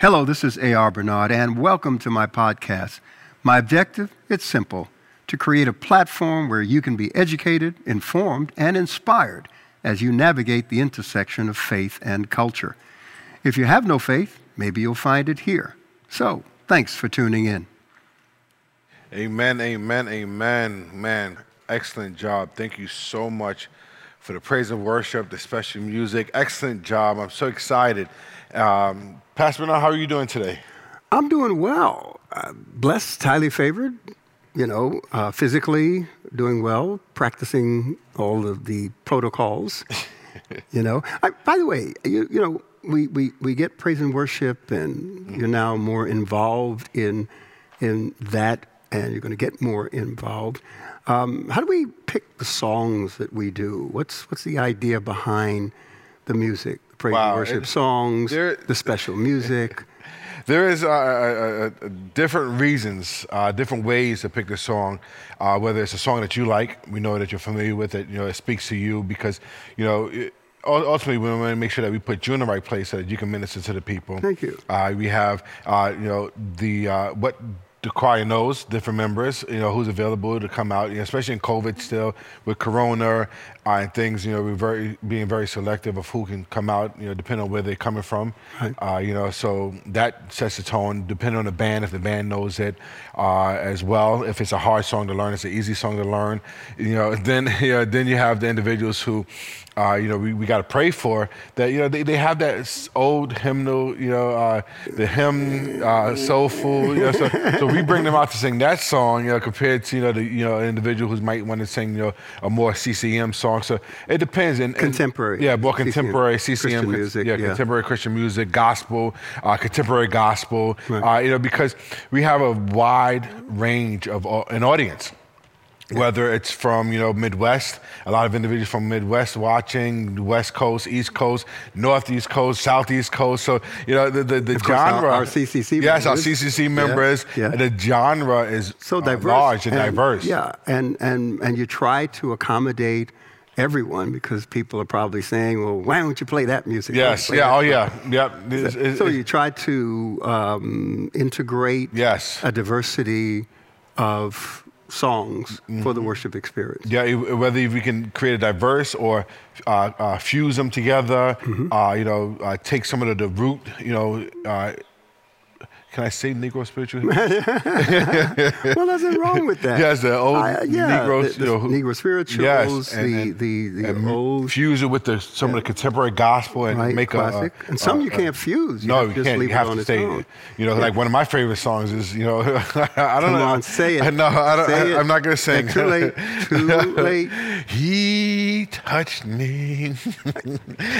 Hello, this is A.R. Bernard, and welcome to my podcast. My objective? It's simple to create a platform where you can be educated, informed, and inspired as you navigate the intersection of faith and culture. If you have no faith, maybe you'll find it here. So, thanks for tuning in. Amen, amen, amen. Man, excellent job. Thank you so much for the praise and worship, the special music. Excellent job. I'm so excited. Um, Pastor Bernard, how are you doing today? I'm doing well. Uh, blessed, highly favored, you know, uh, physically doing well, practicing all of the protocols. you know, I, by the way, you, you know, we, we, we get praise and worship, and mm-hmm. you're now more involved in, in that, and you're going to get more involved. Um, how do we pick the songs that we do? What's, what's the idea behind the music, the praise wow. and worship songs, the special music? There is uh, uh, uh, different reasons, uh, different ways to pick the song. Uh, whether it's a song that you like, we know that you're familiar with it. You know, it speaks to you because you know. It, ultimately, we want to make sure that we put you in the right place so that you can minister to the people. Thank you. Uh, we have, uh, you know, the uh, what the choir knows different members, you know, who's available to come out, you know, especially in COVID still with Corona uh, and things, you know, we're very being very selective of who can come out, you know, depending on where they're coming from. Right. Uh, you know, so that sets the tone, depending on the band, if the band knows it uh, as well. If it's a hard song to learn, it's an easy song to learn. You know, then you know, then you have the individuals who uh, you know, we, we got to pray for that. You know, they, they have that old hymnal, you know, uh, the hymn, uh, soulful. You know, so, so we bring them out to sing that song, you know, compared to you know the you know individual who might want to sing you know a more CCM song. So it depends. And, contemporary. yeah, more contemporary CCM, CCM music. Yeah, yeah, contemporary Christian music, gospel, uh, contemporary gospel. Right. Uh, you know, because we have a wide range of uh, an audience whether it's from you know Midwest, a lot of individuals from Midwest watching, West Coast, East Coast, Northeast Coast, Southeast Coast. So you know the the, the genre. Our, our, CCC. Yes, members. our CCC members. Yeah, yeah. The genre is so diverse, uh, large and, and, diverse. Yeah, and and and you try to accommodate everyone because people are probably saying, "Well, why don't you play that music?" Yes, yeah, oh yeah, yep. It's, it's, so you try to um, integrate yes. a diversity of songs mm-hmm. for the mm-hmm. worship experience. Yeah, whether we can create a diverse or uh, uh, fuse them together, mm-hmm. uh, you know, uh, take some of the, the root, you know, uh, can I say Negro spiritual? well, nothing wrong with that. Yes, the old uh, yeah, Negro, the, the you know, Negro spirituals, yes, and, the, and, the, the, and old. Fuse it with the, some yeah. of the contemporary gospel and right, make classic. a, a, And some you can't fuse. You no, you can't. You have to stay. You know, yeah. like one of my favorite songs is, you know, I don't Come know. on, say it. No, I don't, say I, am not going to sing. too late. Too late. he touched me,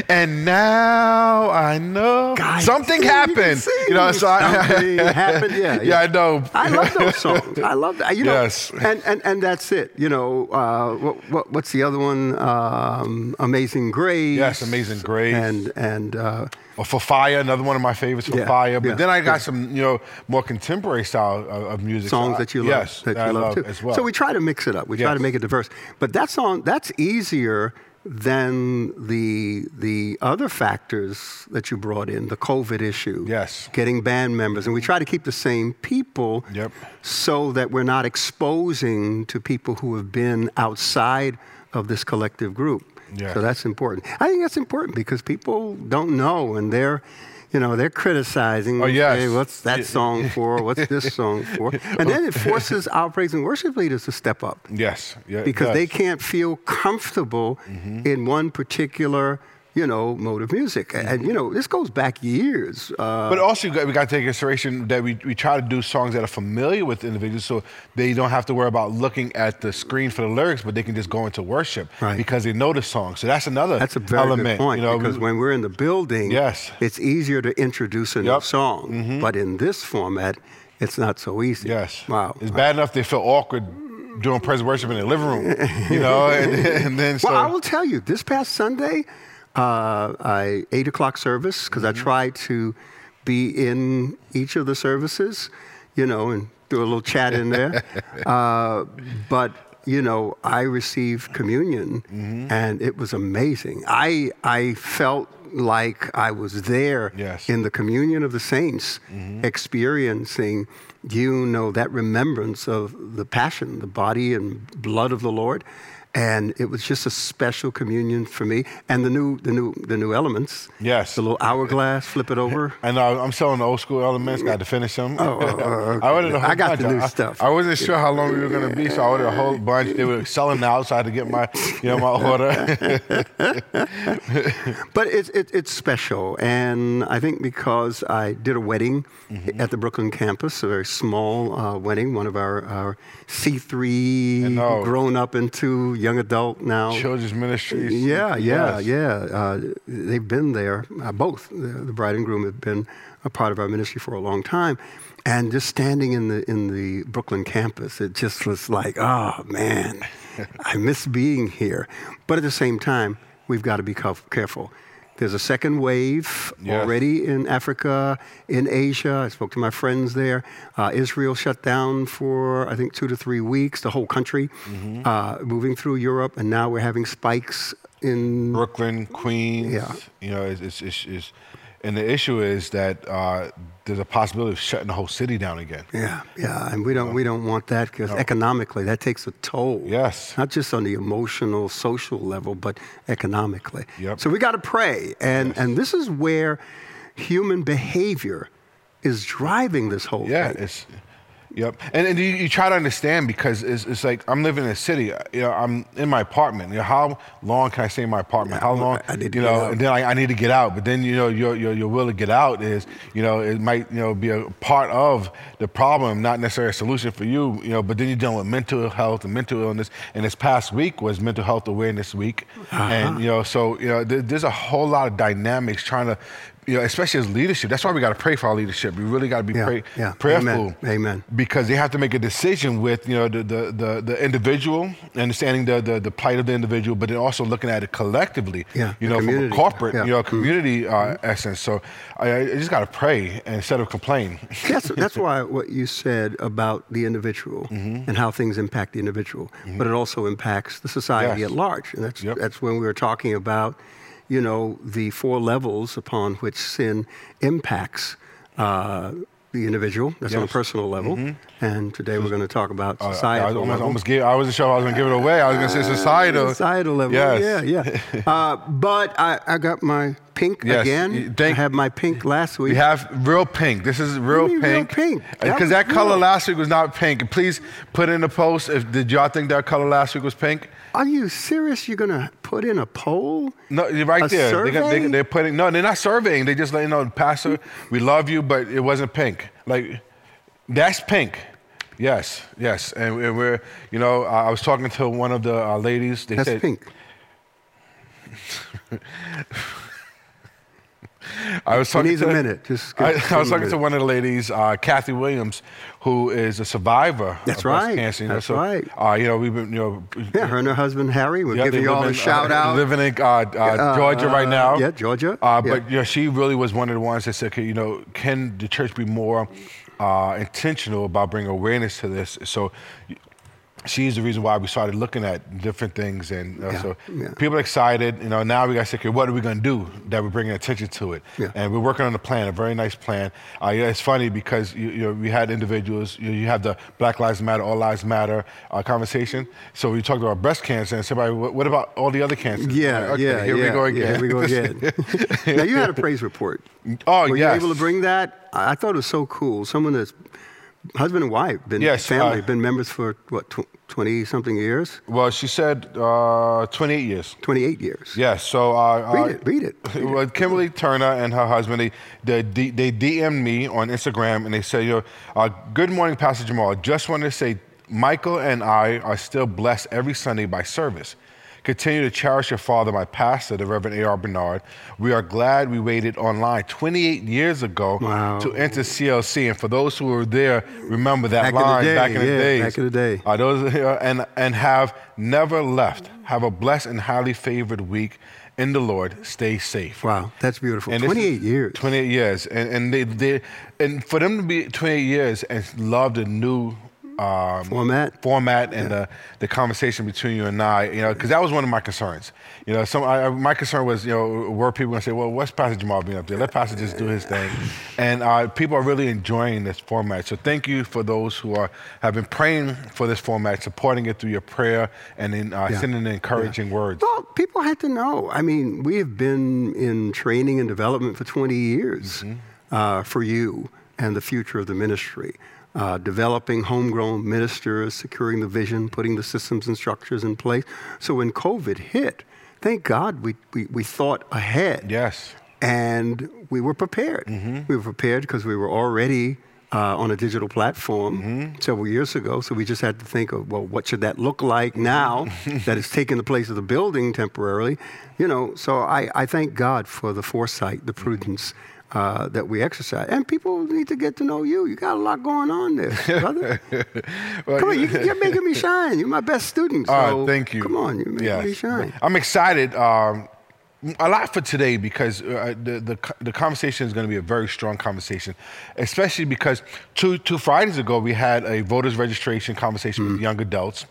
and now I know God, something happened. You know, so something I, happened yeah, yeah, yeah. I know. I love those songs. I love that. You know, yes. And, and, and that's it. You know, uh, what, what, what's the other one? Um, Amazing Grace. Yes, Amazing Grace. And, and uh, or for fire, another one of my favorites for yeah, fire. But yeah, then I got some, you know, more contemporary style of, of music. Songs so that you love. Yes, that, that you love, love, too. as well. So we try to mix it up. We yes. try to make it diverse. But that song, that's easier than the the other factors that you brought in, the COVID issue, yes, getting band members, and we try to keep the same people, yep. so that we're not exposing to people who have been outside of this collective group. Yes. So that's important. I think that's important because people don't know, and they're you know, they're criticizing. Oh, yes. Hey, what's that song for? What's this song for? And then it forces our praise and worship leaders to step up. Yes. Yeah, because they can't feel comfortable mm-hmm. in one particular you know, mode of music. And, and you know, this goes back years. Uh, but also, we got to take consideration that we, we try to do songs that are familiar with individuals so they don't have to worry about looking at the screen for the lyrics, but they can just go into worship right. because they know the song. So that's another that's a very element. Good point, you know, because we, when we're in the building, yes. it's easier to introduce a yep. new song. Mm-hmm. But in this format, it's not so easy. Yes. Wow. It's bad enough they feel awkward doing praise worship in the living room, you know, and, and then so. Well, I will tell you, this past Sunday, uh, I, eight o'clock service because mm-hmm. I try to be in each of the services, you know, and do a little chat in there. uh, but you know, I received communion, Mm-hmm. and it was amazing. I I felt like I was there Yes. Mm-hmm. in the communion of the saints, experiencing, you know, that remembrance of the passion, the body and blood of the Lord. And it was just a special communion for me. And the new, the new, the new elements. Yes. The little hourglass, flip it over. I know I'm selling the old school elements. Got to finish them. Oh, oh, oh, I ordered a whole I got bunch. the new I, stuff. I wasn't sure how long we were going to be, so I ordered a whole bunch. They were selling out, so I had to get my, you know, my order. But it's it, it's special, and I think because I did a wedding Mm-hmm. at the Brooklyn campus, a very small uh, wedding, one of our, our C3 I grown up into young adult now. Children's ministries. Yeah, yeah, Yes. yeah. Uh, they've been there. Uh, both the, the bride and groom have been a part of our ministry for a long time, and just standing in the in the Brooklyn campus, it just was like, oh man, I miss being here. But at the same time, we've got to be careful. There's a second wave Yes. already in Africa, in Asia. I spoke to my friends there. Uh, Israel shut down for, I think, two to three weeks, the whole country, Mm-hmm. uh, moving through Europe. And now we're having spikes in. Brooklyn, Queens. Yeah. You know, it's, it's, it's, it's and the issue is that uh, there's a possibility of shutting the whole city down again. Yeah, yeah. And we don't, we don't want that because economically that takes a toll. Yes. Not just on the emotional, social level, but economically. Yep. So we got to pray. And, and this is where human behavior is driving this whole Yeah, thing. it's yep. And and you, you try to understand because it's, it's like I'm living in a city. You know, I'm in my apartment. You know, how long can I stay in my apartment? How long? I need to you get know, out. and then I, I need to get out. But then you know, your, your your will to get out is you know it might you know be a part of the problem, not necessarily a solution for you. You know, but then you're dealing with mental health and mental illness. And this past week was Mental Health Awareness Week, Uh-huh. and you know, so you know, there, there's a whole lot of dynamics trying to. You know, especially as leadership, that's why we got to pray for our leadership. We really got to be Yeah, pray, yeah. prayerful Amen, amen. because they have to make a decision with you know the the, the, the individual, understanding the, the the plight of the individual, but then also looking at it collectively. Yeah, you know, from a corporate, Yeah. you know, community uh, essence. So I, I just got to pray instead of complain. that's, that's why what you said about the individual Mm-hmm. and how things impact the individual, but it also impacts the society Yes. at large. And that's, Yep. that's when we were talking about, you know, the four levels upon which sin impacts uh, the individual. That's on a Yes. Mm-hmm. personal level. And today we're going to talk about Uh, I, societal almost, level. almost gave, I wasn't sure I was going to give it away. I was going to say societal. Societal level. Yes. Yeah, yeah. uh, but I, I got my pink Yes, again. you- thank- I had my pink last week. We have real pink. This is real you real pink. pink? That Because that, color real. last week was not pink. Please put in a post if did y'all think that color last week was pink? Are you serious? You're going to put in a poll? No, you're right A there. Survey? they, they're putting no, they're not surveying. They just let you know, Pastor, we love you, but it wasn't pink. Like that's pink. Yes, yes, and, we're you know I I was talking to one of the uh, ladies. They That's said pink. I was He talking needs to a minute. Just I, I was talking to one of the ladies, uh, Kathy Williams, who is a survivor That's of breast right. cancer. You know, That's so, right. Uh, you know, we've been you know Yeah, her and her husband Harry. We're Yeah, giving you all a shout uh, out. Living in uh, uh, Georgia right now. yeah, Georgia. Uh, Yeah. But you know, she really was one of the ones that said, okay, you know, can the church be more uh, intentional about bringing awareness to this? So she's the reason why we started looking at different things, and uh, Yeah, so yeah. people are excited. You know, now we got to say, okay, what are we going to do that we're bringing attention to it? Yeah. And we're working on a plan, a very nice plan. Uh, yeah, it's funny because you, you know we had individuals. You, you have the Black Lives Matter, All Lives Matter uh, conversation. So we talked about breast cancer, and somebody, what, what about all the other cancers? yeah, Like, okay, yeah, Here we go again. here we go again. now you had a praise report. Oh, Were yes. you able to bring that? I I thought it was so cool. Someone that's husband and wife, been Yes, family, uh, been members for what twenty something years, Well, she said uh, 28 years. twenty eight years. Yes. So uh, Read uh, it. Read it. Read it. Well, Kimberly Turner and her husband, they, they, they DM'd me on Instagram and they said, you know, uh, good morning, Pastor Jamal. Just wanted to say, Michael and I are still blessed every Sunday by service. Continue to cherish your father, my pastor, the Reverend A.R. Bernard. We are glad we waited online 28 years ago Wow. to enter CLC. And for those who were there, remember that Back in line day, back in the days. back in the day. Uh, those, here and, and have never left. Have a blessed and highly favored week in the Lord. Stay safe. Wow, that's beautiful. And this Twenty is- eight years. 28 years. And, and they, they and for them to be 28 years and love the new um, Format. format and the, the conversation between you and I, you know, because that was one of my concerns. You know, some I, my concern was, you know, were people going to say, well, what's Pastor Jamal being up there? Let Pastor just do his thing. And uh, people are really enjoying this format. So thank you for those who are have been praying for this format, supporting it through your prayer and in uh, Yeah. sending encouraging words. Well, people had to know. I mean, we have been in training and development for 20 years uh, for you and the future of the ministry. Uh, developing homegrown ministers, securing the vision, putting the systems and structures in place. So when COVID hit, thank God we, we, we thought ahead Yes. and we were prepared. We were prepared because we were already uh, on a digital platform several years ago. So we just had to think of, well, what should that look like now that it's taken the place of the building temporarily? You know, so I, I thank God for the foresight, the prudence. Uh, that we exercise, and people need to get to know you. You got a lot going on there, brother. Well, come on, you, you're making me shine. You're my best student. So Oh, thank you. Come on, you're making Yes. me shine. I'm excited. Um, a lot for today because uh, the, the the conversation is going to be a very strong conversation, especially because two two Fridays ago we had a voters registration conversation Mm. with young adults,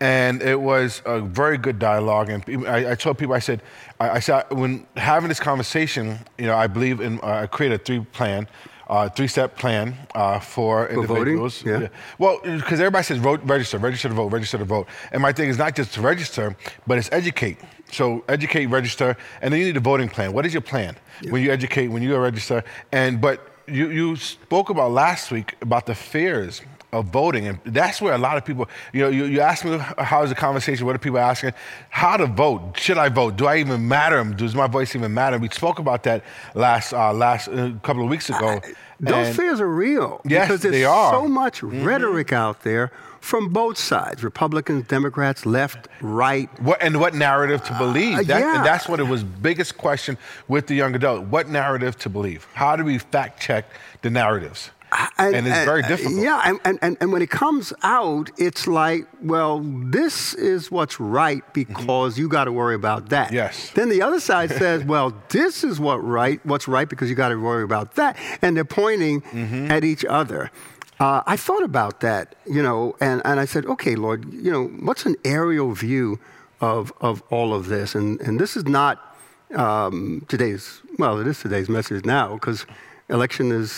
and it was a very good dialogue. And I, I told people, I said, I, I said when having this conversation, you know, I believe in uh, I created a three plan. Uh, three-step plan uh, for, For voting? individuals. Yeah. Well, because everybody says vote, register, register to vote, register to vote. And my thing is not just to register, but it's educate. So educate, register, and then you need a voting plan. What is your plan when you educate, when you register? And but you you spoke about last week about the fears of voting, and that's where a lot of people. You know, you, you asked me how is the conversation? What are people asking? How to vote? Should I vote? Do I even matter? Does my voice even matter? We spoke about that last uh, last uh, couple of weeks ago. Those And- fears are real. Yes, because there's they are. Mm-hmm. so much rhetoric out there from both sides Republicans, Democrats, left, right. What and what narrative to believe? Uh, that, yeah. And that's what it was biggest question with the young adult. What narrative to believe? How do we fact check the narratives? And, it's very difficult. Yeah, and, and, and, and when it comes out, it's like, well, this is what's right because you got to worry about that. Mm-hmm. Yes. Then the other side says, well, this is what right, what's right because you got to worry about that, and they're pointing Mm-hmm. at each other. Uh, I thought about that, you know, and, and I said, okay, Lord, you know, what's an aerial view of, of all of this? And, and this is not um, today's, well, it is today's message now because election is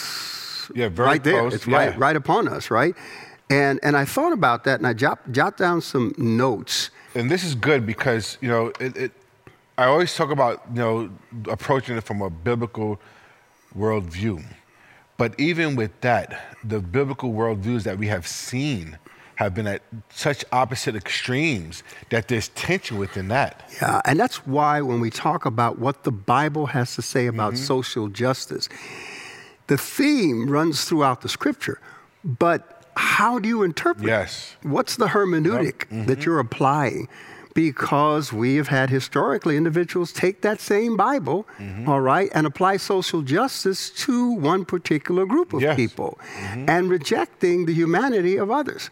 Yeah, very right there. close, It's yeah. right, right upon us, right? And, and I thought about that and I jot, jot down some notes. and this is good because you know it, it, I always talk about you know approaching it from a biblical worldview, but even with that, the biblical worldviews that we have seen have been at such opposite extremes that there's tension within that. Yeah, and that's why when we talk about what the Bible has to say about Mm-hmm. social justice, the theme runs throughout the scripture. But how do you interpret? it? Yes. What's the hermeneutic Mm-hmm. that you're applying? Because we have had historically individuals take that same Bible, Mm-hmm. all right, and apply social justice to one particular group of Yes. people and rejecting the humanity of others.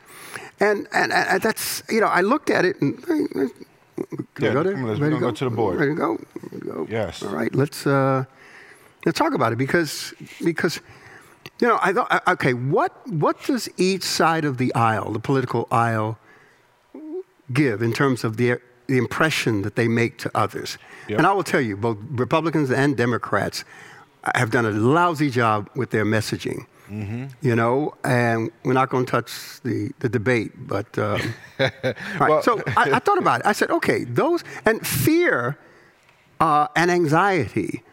And, and, and that's, you know, I looked at it and. Can Yeah, go there? let's- Ready go to the board. Ready to go? Ready to go? Yes. All right, let's, uh, let's talk about it because, because you know, I thought, okay, what, what does each side of the aisle, the political aisle, give in terms of the, the impression that they make to others? Yep. And I will tell you, both Republicans and Democrats have done a lousy job with their messaging. Mm-hmm. You know, and we're not going to touch the, the debate, but um, right, Well- so I, I thought about it. I said, okay, those and fear uh, and anxiety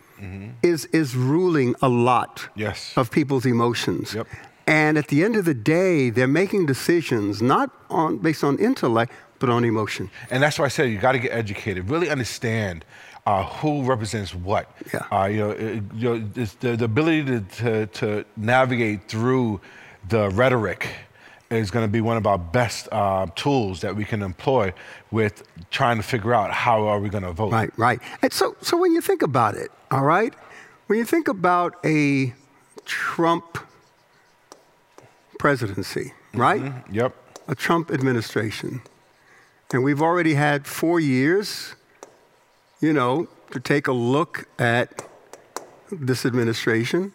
is is ruling a lot Mm-hmm. Yes. of people's emotions. Yep. And at the end of the day, they're making decisions not on based on intellect, but on emotion. And that's why I said you got to get educated. Really understand uh, who represents what. Yeah. Uh, you know, it- you know the, the ability to, to, to navigate through the rhetoric is going to be one of our best uh, tools that we can employ with trying to figure out how are we going to vote. Right, right. And so, so when you think about it, all right, when you think about a Trump presidency, right? Yep. A Trump administration, and we've already had four years, you know, to take a look at this administration.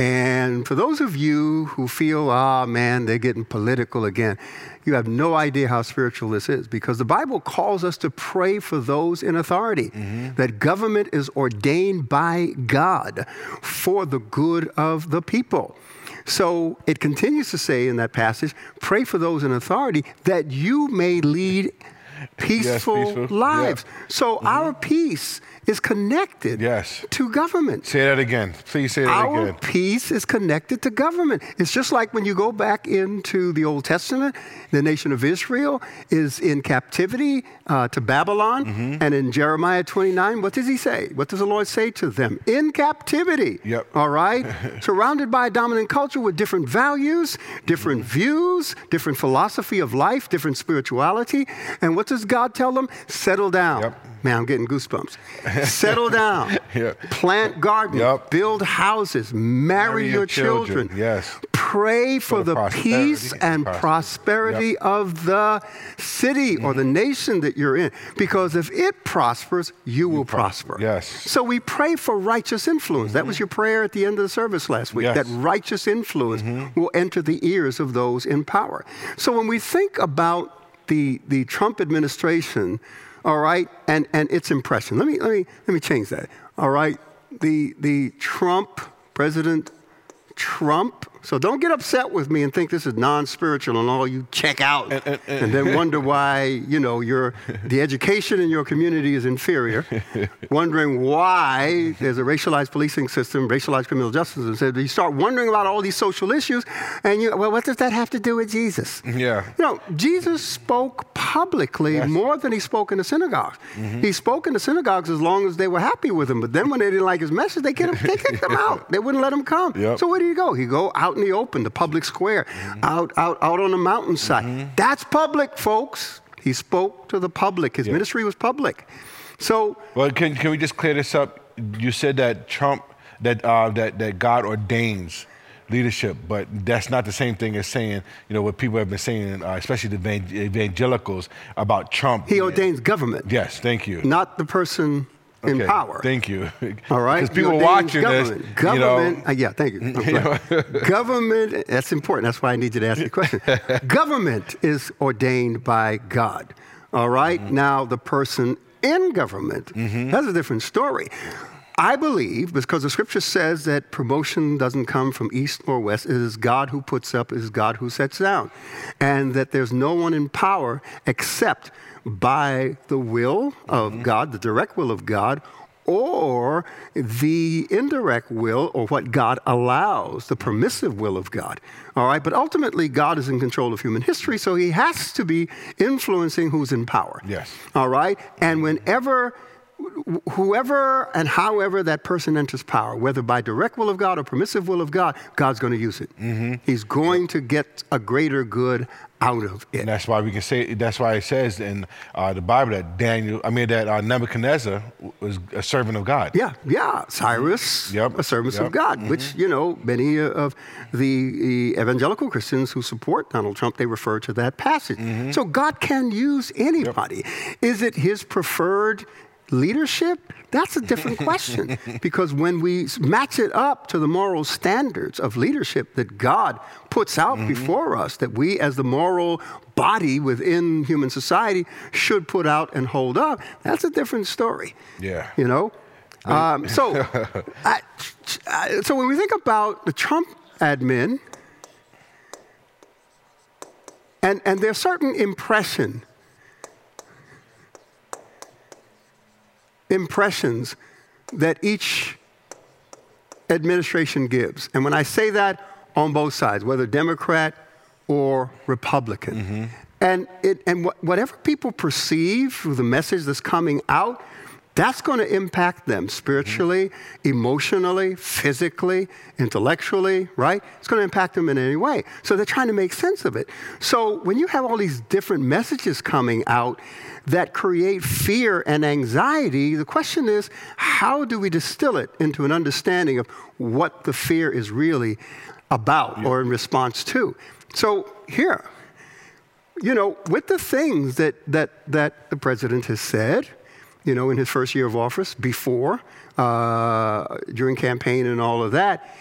And for those of you who feel, ah, man, they're getting political again, you have no idea how spiritual this is because the Bible calls us to pray for those in authority, mm-hmm. that government is ordained by God for the good of the people. So it continues to say in that passage, pray for those in authority that you may lead peaceful, yes, peaceful. lives. So mm-hmm. our peace is connected yes. to government. Say that again. Please say that Our again. Our peace is connected to government. It's just like when you go back into the Old Testament, the nation of Israel is in captivity uh, to Babylon. Mm-hmm. And in Jeremiah 29, what does he say? What does the Lord say to them? In captivity. Yep. All right? Surrounded by a dominant culture with different values, different mm-hmm. views, different philosophy of life, different spirituality. And what does God tell them? Settle down. Yep. Man, I'm getting goosebumps. Settle down. yep. Plant gardens. Yep. Build houses. Marry, marry your, your children. children. Yes. Pray for, for the, the peace and prosperity of the city mm-hmm. or the mm-hmm. nation that you're in. Because if it prospers, you will prosper. Yes. So we pray for righteous influence. Mm-hmm. That was mm-hmm. your prayer at the end of the service last week. Yes. That righteous influence mm-hmm. will enter the ears of those in power. So when we think about the, the Trump administration, all right, and, and its impression. Let me, let, me, let me change that, all right? The, the Trump, President Trump so don't get upset with me and think this is non-spiritual and all you check out and, and, and, and then wonder why, you know, your, the education in your community is inferior, wondering why there's a racialized policing system, racialized criminal justice system. You start wondering about all these social issues and you, well, what does that have to do with Jesus? Yeah. You know, Jesus spoke publicly yes. more than he spoke in the synagogues. Mm-hmm. He spoke in the synagogues as long as they were happy with him, but then when they didn't like his message, they, him, they kicked him out. They wouldn't let him come. Yep. So where did he go? He go out out in the open, the public square, mm-hmm. out, out, out on the mountainside. Mm-hmm. That's public, folks. He spoke to the public. His yeah. ministry was public. So, well, can, can we just clear this up? You said that Trump, that, uh, that, that God ordains leadership, but that's not the same thing as saying, you know, what people have been saying, uh, especially the evangelicals, about Trump. He ordains government. Yes, thank you. Not the person in power. Thank you. All right. Because people watching government. this, government. You know, uh, yeah, thank you. you government. That's important. That's why I need you to ask the question. government is ordained by God. All right? mm-hmm. Now the person in government. Mm-hmm. That's a different story. I believe, because the scripture says that promotion doesn't come from east or west, it is God who puts up, it is God who sets down. And that there's no one in power except by the will of mm-hmm. God, the direct will of God, or the indirect will or what God allows, the permissive will of God. All right, but ultimately, God is in control of human history, so he has to be influencing who's in power. Yes. All right, and whenever whoever and however that person enters power, whether by direct will of God or permissive will of God, God's going to use it. Mm-hmm. He's going to get a greater good out of it. And that's why we can say. That's why it says in uh, the Bible that Daniel, I mean that uh, Nebuchadnezzar was a servant of God. Yeah, yeah. Cyrus, yep. a servant yep. of God, mm-hmm. which you know many of the, the, evangelical Christians who support Donald Trump they refer to that passage. Mm-hmm. So God can use anybody. Yep. Is it His preferred? Leadership? That's a different question. because when we match it up to the moral standards of leadership that God puts out mm-hmm. before us, that we as the moral body within human society should put out and hold up, that's a different story. Yeah. You know? Um, so, I, so when we think about the Trump admin, and, and there's certain impression impressions that each administration gives. And when I say that, on both sides, whether Democrat or Republican. Mm-hmm. And, it, and wh- whatever people perceive through the message that's coming out, that's going to impact them spiritually, emotionally, physically, intellectually, right? It's going to impact them in any way. So they're trying to make sense of it. So when you have all these different messages coming out, that create fear and anxiety, the question is how do we distill it into an understanding of what the fear is really about yeah. or in response to? So, here, you know, with the things that, that, that the president has said, you know, in his first year of office, before, uh, during campaign and all of that,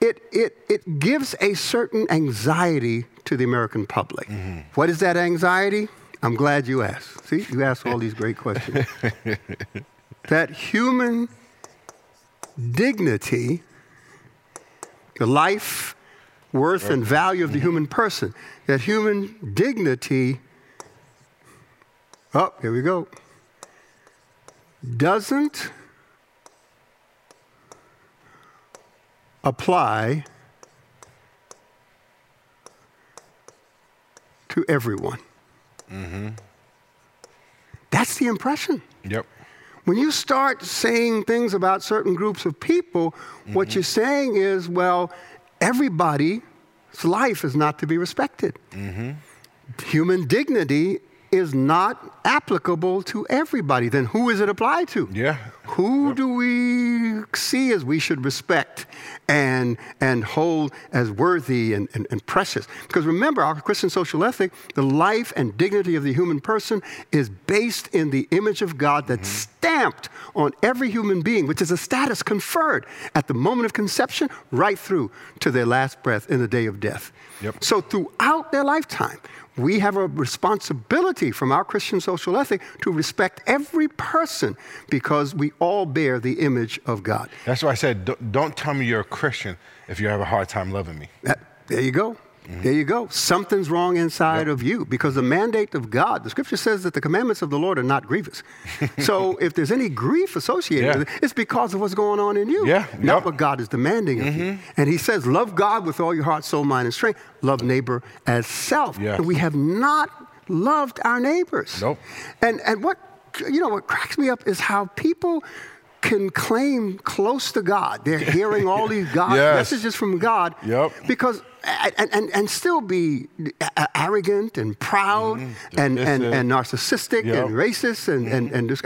it, it, it gives a certain anxiety to the American public. What is that anxiety? I'm glad you asked. See, you asked all these great questions. that human dignity, the life, worth, and value of the human person, that human dignity, oh, here we go, doesn't apply to everyone. Mm-hmm. That's the impression. Yep. When you start saying things about certain groups of people, what mm-hmm. you're saying is, well, everybody's life is not to be respected. Mm-hmm. Human dignity is not applicable to everybody. Then who is it applied to? Yeah. Who do we see as we should respect and, and hold as worthy and, and, and precious? Because remember, our Christian social ethic, the life and dignity of the human person is based in the image of God that's mm-hmm. stamped on every human being, which is a status conferred at the moment of conception right through to their last breath in the day of death. Yep. So throughout their lifetime, we have a responsibility from our Christian social ethic to respect every person because we all bear the image of God. That's why I said, don't, don't tell me you're a Christian if you have a hard time loving me. That- there you go. Mm-hmm. There you go. Something's wrong inside of you because the mandate of God, the scripture says that the commandments of the Lord are not grievous. so if there's any grief associated Yeah. with it, it's because of what's going on in you, Yeah, not yep. what God is demanding of you. Mm-hmm. And He says, Love God with all your heart, soul, mind, and strength. Love neighbor as self. Yeah. And we have not loved our neighbors. Nope. And, and what, you know, what cracks me up is how people can claim close to God. They're hearing all these God Yes. messages from God Yep. because and, and, and still be arrogant and proud mm-hmm. and, and, and narcissistic Yep. and racist and, and, and this,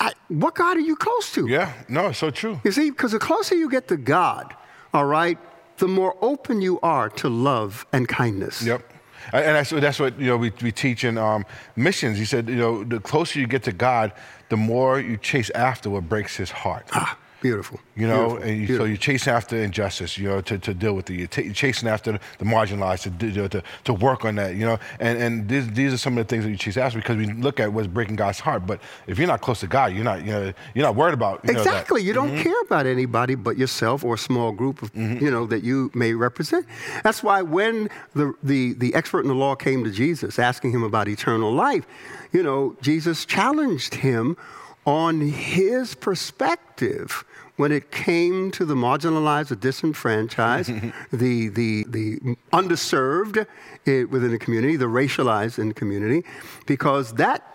I, what God are you close to? Yeah, no, it's so true. You see, because the closer you get to God, all right, the more open you are to love and kindness. Yep. And that's, that's what you know we, we teach in um, missions. He said, you know, the closer you get to God, the more you chase after what breaks His heart. Ah, beautiful. You know, Beautiful, and you, so beautiful. you chase after injustice, you know, to, to deal with it. You're, you're chasing after the marginalized to, do- to to work on that, you know. And and these, these are some of the things that you chase after because we look at what's breaking God's heart. But if you're not close to God, you're not, you know, you're not worried about you know, that. Mm-hmm. Exactly. You don't care about anybody but yourself or a small group of you know that you may represent. That's why when the, the the expert in the law came to Jesus asking him about eternal life, you know, Jesus challenged him on his perspective when it came to the marginalized, the disenfranchised, the, the, the underserved within the community, the racialized in the community, because that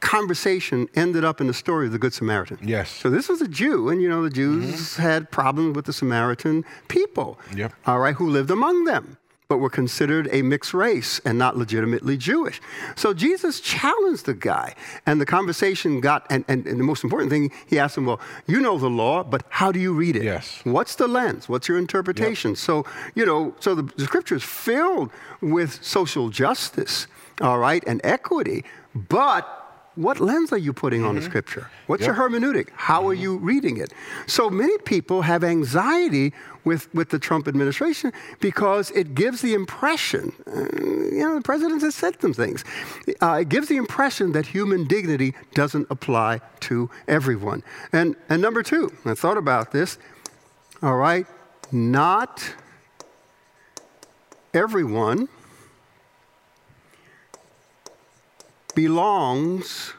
conversation ended up in the story of the Good Samaritan. Yes. So this was a Jew, and you know, the Jews mm-hmm. had problems with the Samaritan people, Yep. all right, who lived among them, but were considered a mixed race and not legitimately Jewish. So Jesus challenged the guy, and the conversation got, and, and, and the most important thing, he asked him, Well, you know the law, but how do you read it? Yes. What's the lens? What's your interpretation? So, you know, so the, the scripture is filled with social justice, all right, and equity, but what lens are you putting on the scripture? What's your hermeneutic? How are you reading it? So many people have anxiety with, with the Trump administration because it gives the impression, uh, you know, the president has said some things. Uh, it gives the impression that human dignity doesn't apply to everyone. And, and number two, I thought about this, all right, not everyone belongs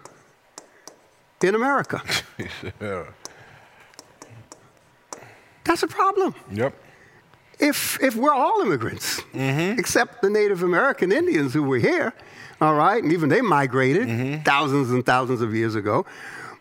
in America. Yeah. That's a problem. Yep. If, if we're all immigrants, mm-hmm. except the Native American Indians who were here, all right, and even they migrated mm-hmm. thousands and thousands of years ago.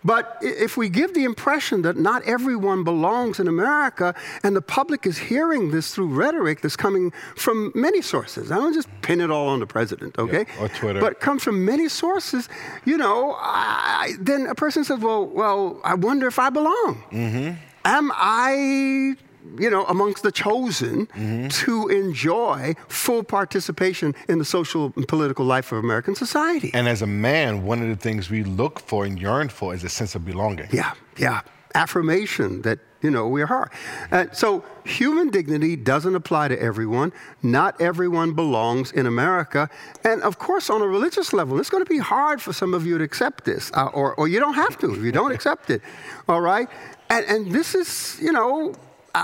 But if we give the impression that not everyone belongs in America, and the public is hearing this through rhetoric that's coming from many sources, I don't just pin it all on the president, okay? or Twitter. But comes from many sources, you know, I, then a person says, well, well, I wonder if I belong. Mm-hmm. Am I, you know, amongst the chosen to enjoy full participation in the social and political life of American society? And as a man, one of the things we look for and yearn for is a sense of belonging. yeah, yeah. affirmation that, you know, we are. And so human dignity doesn't apply to everyone. Not everyone belongs in America. And of course, on a religious level, it's going to be hard for some of you to accept this, uh, or, or you don't have to if you don't accept it. All right? And, and this is, you know,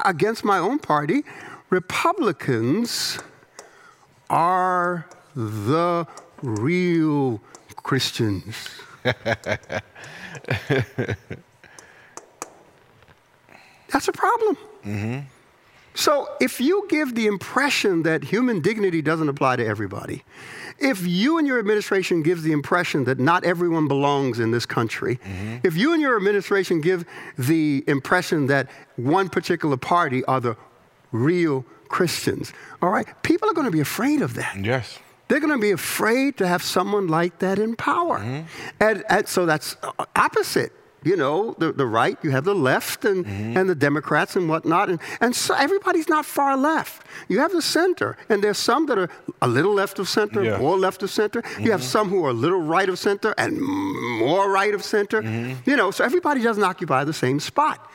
against my own party. Republicans are the real Christians. That's a problem. Mm-hmm. So if you give the impression that human dignity doesn't apply to everybody, if you and your administration gives the impression that not everyone belongs in this country, mm-hmm. if you and your administration give the impression that one particular party are the real Christians, all right, people are going to be afraid of that. Yes. They're going to be afraid to have someone like that in power. Mm-hmm. And, and so that's opposite you know, the, the right, you have the left and, mm-hmm. and the Democrats and whatnot. And, and so everybody's not far left. You have the center, and there's some that are a little left of center, yeah. more left of center. Mm-hmm. You have mm-hmm. some who are a little right of center and more right of center. Mm-hmm. You know, so everybody doesn't occupy the same spot.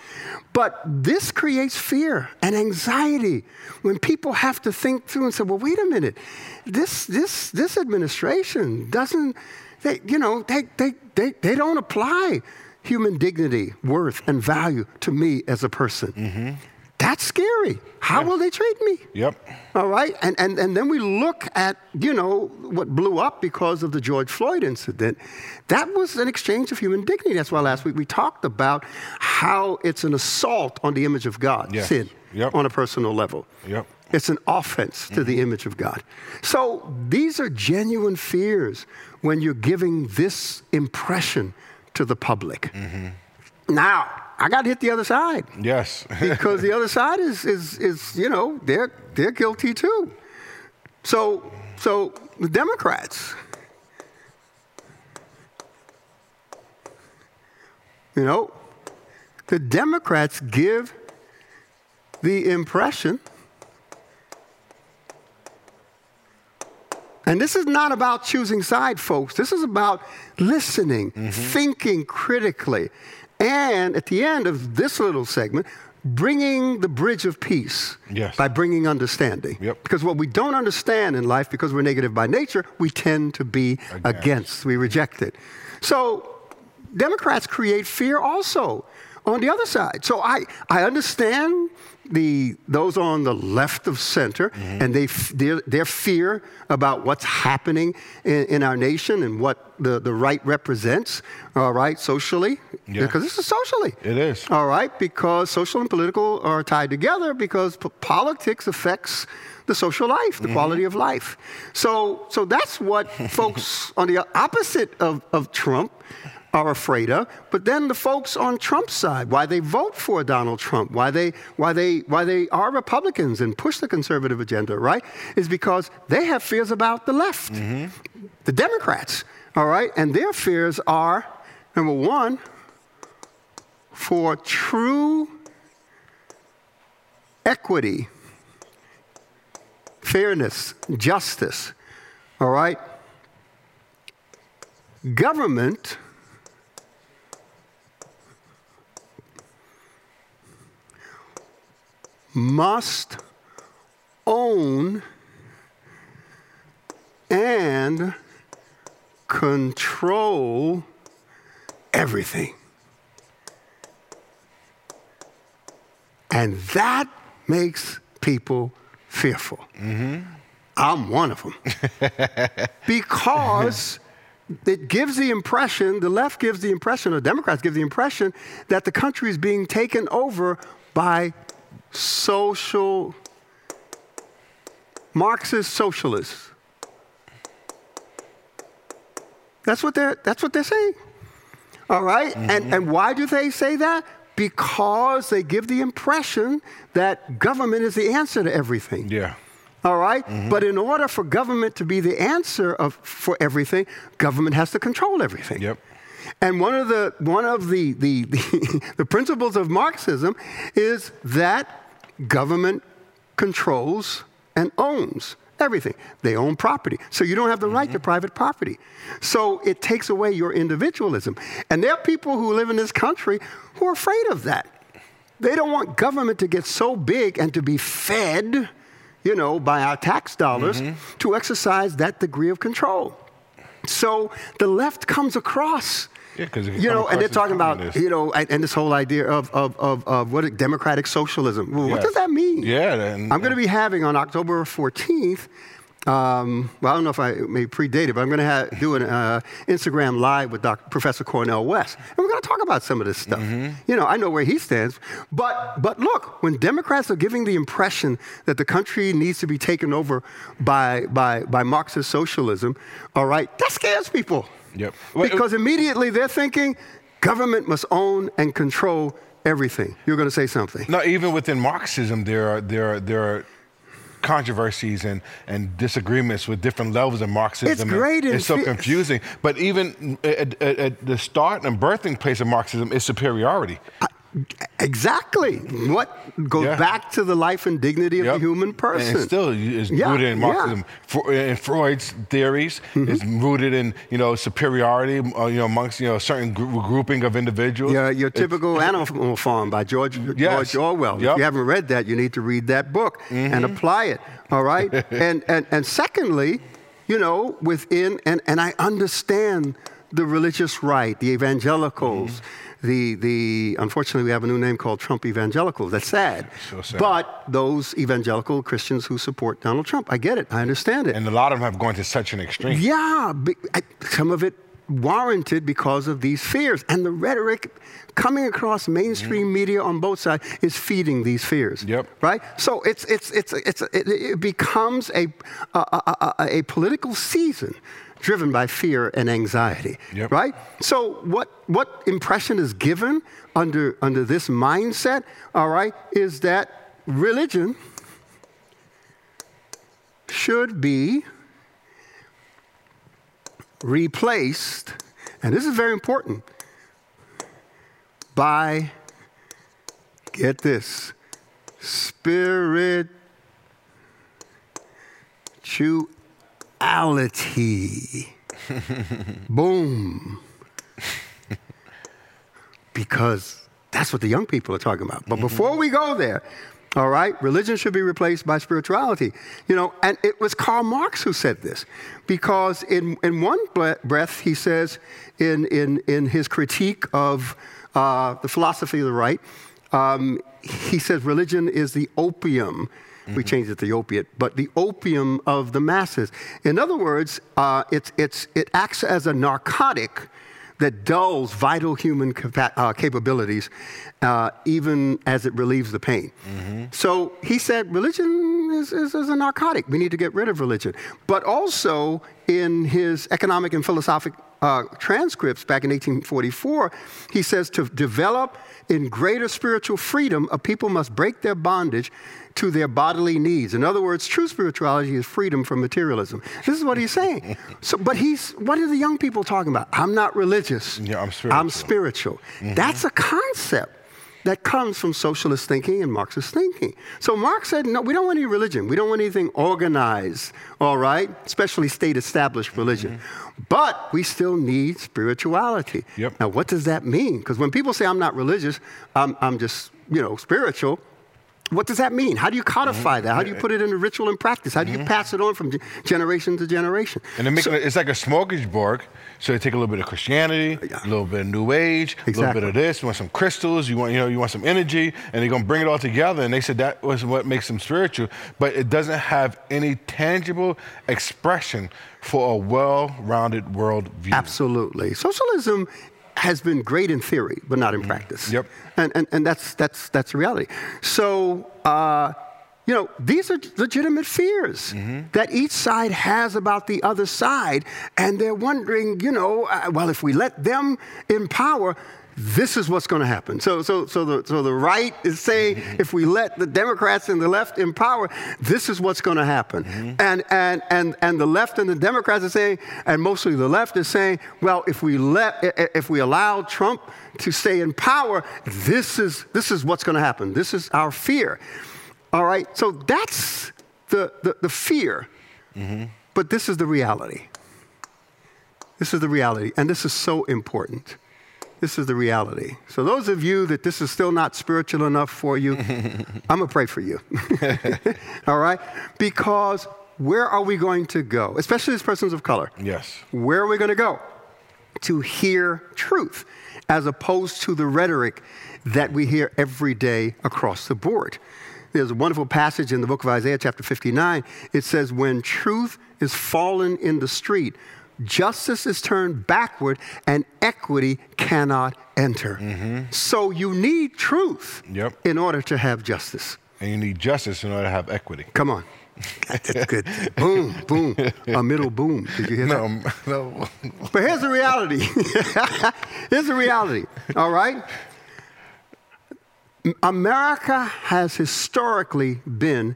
But this creates fear and anxiety when people have to think through and say, well, wait a minute, this, this, this administration doesn't, they, you know, they, they, they, they don't apply human dignity, worth, and value to me as a person. Mm-hmm. That's scary. How yeah. will they treat me? Yep. All right. And, and, and then we look at, you know, what blew up because of the George Floyd incident. That was an exchange of human dignity. That's why last week we talked about how it's an assault on the image of God, yes. sin, yep. on a personal level. Yep. It's an offense to mm-hmm. the image of God. So these are genuine fears when you're giving this impression to the public. Mm-hmm. Now, I got to hit the other side. Yes. because the other side is, is, is, you know, they're, they're guilty too. So, so the Democrats, you know, the Democrats give the impression And this is not about choosing side, folks. This is about listening, mm-hmm. thinking critically, and at the end of this little segment, bringing the bridge of peace yes. by bringing understanding. Yep. Because what we don't understand in life, because we're negative by nature, we tend to be against. against. We reject it. So Democrats create fear also on the other side. So I, I understand the, those on the left of center mm-hmm. and they, their, their fear about what's happening in, in, our nation and what the, the right represents, all right, socially. Yeah. Because this is socially. It is. All right, because social and political are tied together because p- politics affects the social life, the mm-hmm. quality of life. So, so that's what folks on the opposite of, of Trump are afraid of, but then the folks on Trump's side, why they vote for Donald Trump, why they, why they, why they are Republicans and push the conservative agenda, right, is because they have fears about the left, mm-hmm. the Democrats, all right, and their fears are number one, for true equity, fairness, justice, all right? Government must own and control everything. And that makes people fearful. Mm-hmm. I'm one of them. because it gives the impression, the left gives the impression, or Democrats give the impression, that the country is being taken over by social, Marxist socialists. That's what they're, that's what they're saying. All right? mm-hmm. And, and why do they say that? Because they give the impression that government is the answer to everything. Yeah. All right? mm-hmm. But in order for government to be the answer of, for everything, government has to control everything. Yep. And one of the one of the the, the, the principles of Marxism is that government controls and owns everything. They own property. So you don't have the right to mm-hmm. private property. So it takes away your individualism. And there are people who live in this country who are afraid of that. They don't want government to get so big and to be fed, you know, by our tax dollars mm-hmm. to exercise that degree of control. So the left comes across. Yeah, 'cause it can you know, and they're talking about you know, and, and this whole idea of of of, of what democratic socialism. Well, What does that mean? Yeah, I'm going to be having on October 14th. Um, well, I don't know if I may predate it, but I'm going to have, do an uh, Instagram live with Dr. Professor Cornel West, and we're going to talk about some of this stuff. You know, I know where he stands, but but look, when Democrats are giving the impression that the country needs to be taken over by by by Marxist socialism, all right, that scares people. Yep. Because immediately they're thinking government must own and control everything. You're going to say something. No, even within Marxism, there are there are there are controversies and, and disagreements with different levels of Marxism. It's great and It's so confusing. But even at, at, at the start and birthing place of Marxism is superiority. Exactly. What goes Yeah. back to the life and dignity of Yep. the human person. And it still is Yeah, rooted in yeah. Marxism. Fro- uh, In Freud's theories, mm-hmm. it's rooted in you know superiority, uh, you know amongst you know a certain gr- grouping of individuals. your, your It's- typical Animal Farm by George, Yes. George Orwell. If you haven't read that, you need to read that book and mm-hmm. apply it. All right. and, and and secondly, you know, within and and I understand the religious right, the evangelicals. Mm-hmm. The, the unfortunately we have a new name called Trump evangelicals. That's sad. So sad. But those evangelical Christians who support Donald Trump, I get it. I understand it. and a lot of them have gone to such an extreme. Yeah, some of it warranted because of these fears. And the rhetoric coming across mainstream mm. media on both sides is feeding these fears. Yep. Right? So it's, it's, it's, it's, it, it becomes a, a, a, a, a political season driven by fear and anxiety. Yep. Right? So what, what impression is given under, under this mindset, all right, is that religion should be replaced, and this is very important, by, get this, spirituality. Boom. because that's what the young people are talking about. But before we go there, all right, religion should be replaced by spirituality. You know, and it was Karl Marx who said this, because in, in one bre- breath he says, in, in, in his critique of uh, the philosophy of the right, um, he says religion is the opium. We changed it to the opiate, but the opium of the masses. In other words, uh, it's, it's, it acts as a narcotic that dulls vital human capa- uh, capabilities, uh, even as it relieves the pain. So he said religion is, is, is a narcotic. We need to get rid of religion. But also, in his economic and philosophic uh, transcripts back in 1844, he says to develop in greater spiritual freedom, a people must break their bondage to their bodily needs. In other words, true spirituality is freedom from materialism. This is what he's saying. So, but he's what are the young people talking about? I'm not religious. Yeah, I'm spiritual. I'm spiritual. spiritual. That's a concept that comes from socialist thinking and Marxist thinking. So Marx said, no, we don't want any religion. We don't want anything organized, all right? Especially state established religion. Mm-hmm. But we still need spirituality. Yep. Now, what does that mean? Because when people say I'm not religious, I'm, I'm just, you know, spiritual. What does that mean? How do you codify mm-hmm. that? How do you put it into ritual and practice? How do you mm-hmm. pass it on from generation to generation? And make it, it's like a smorgasbord. So they take a little bit of Christianity, a little bit of New Age, a little bit of this. You want some crystals. You want you know you want some energy, and they're gonna bring it all together. And they said that was what makes them spiritual, but it doesn't have any tangible expression for a well-rounded world view. Absolutely. Socialism has been great in theory, but not in practice. Yep. And, and, and that's, that's, that's reality. So, uh, you know, these are legitimate fears that each side has about the other side. And they're wondering, you know, uh, well, if we let them in power, this is what's going to happen. So, so, so, the, so the right is saying mm-hmm. if we let the Democrats and the left in power, this is what's going to happen. Mm-hmm. And, and, and, and the left and the Democrats are saying, and mostly the left is saying, well, if we, let, if we allow Trump to stay in power, this is, this is what's going to happen. This is our fear. All right? So that's the, the, the fear mm-hmm. But this is the reality. This is the reality, and this is so important. This is the reality. So, those of you that this is still not spiritual enough for you, I'm going to pray for you. All right? Because where are we going to go? Especially as persons of color. Yes. Where are we going to go? To hear truth, as opposed to the rhetoric that we hear every day across the board. There's a wonderful passage in the book of Isaiah, chapter 59. It says, When truth is fallen in the street, justice is turned backward, and equity cannot enter. Mm-hmm. So you need truth Yep. in order to have justice. And you need justice in order to have equity. Come on. That's good. boom, boom. A middle boom. Did you hear that? No, no. But here's the reality. here's the reality, all right? America has historically been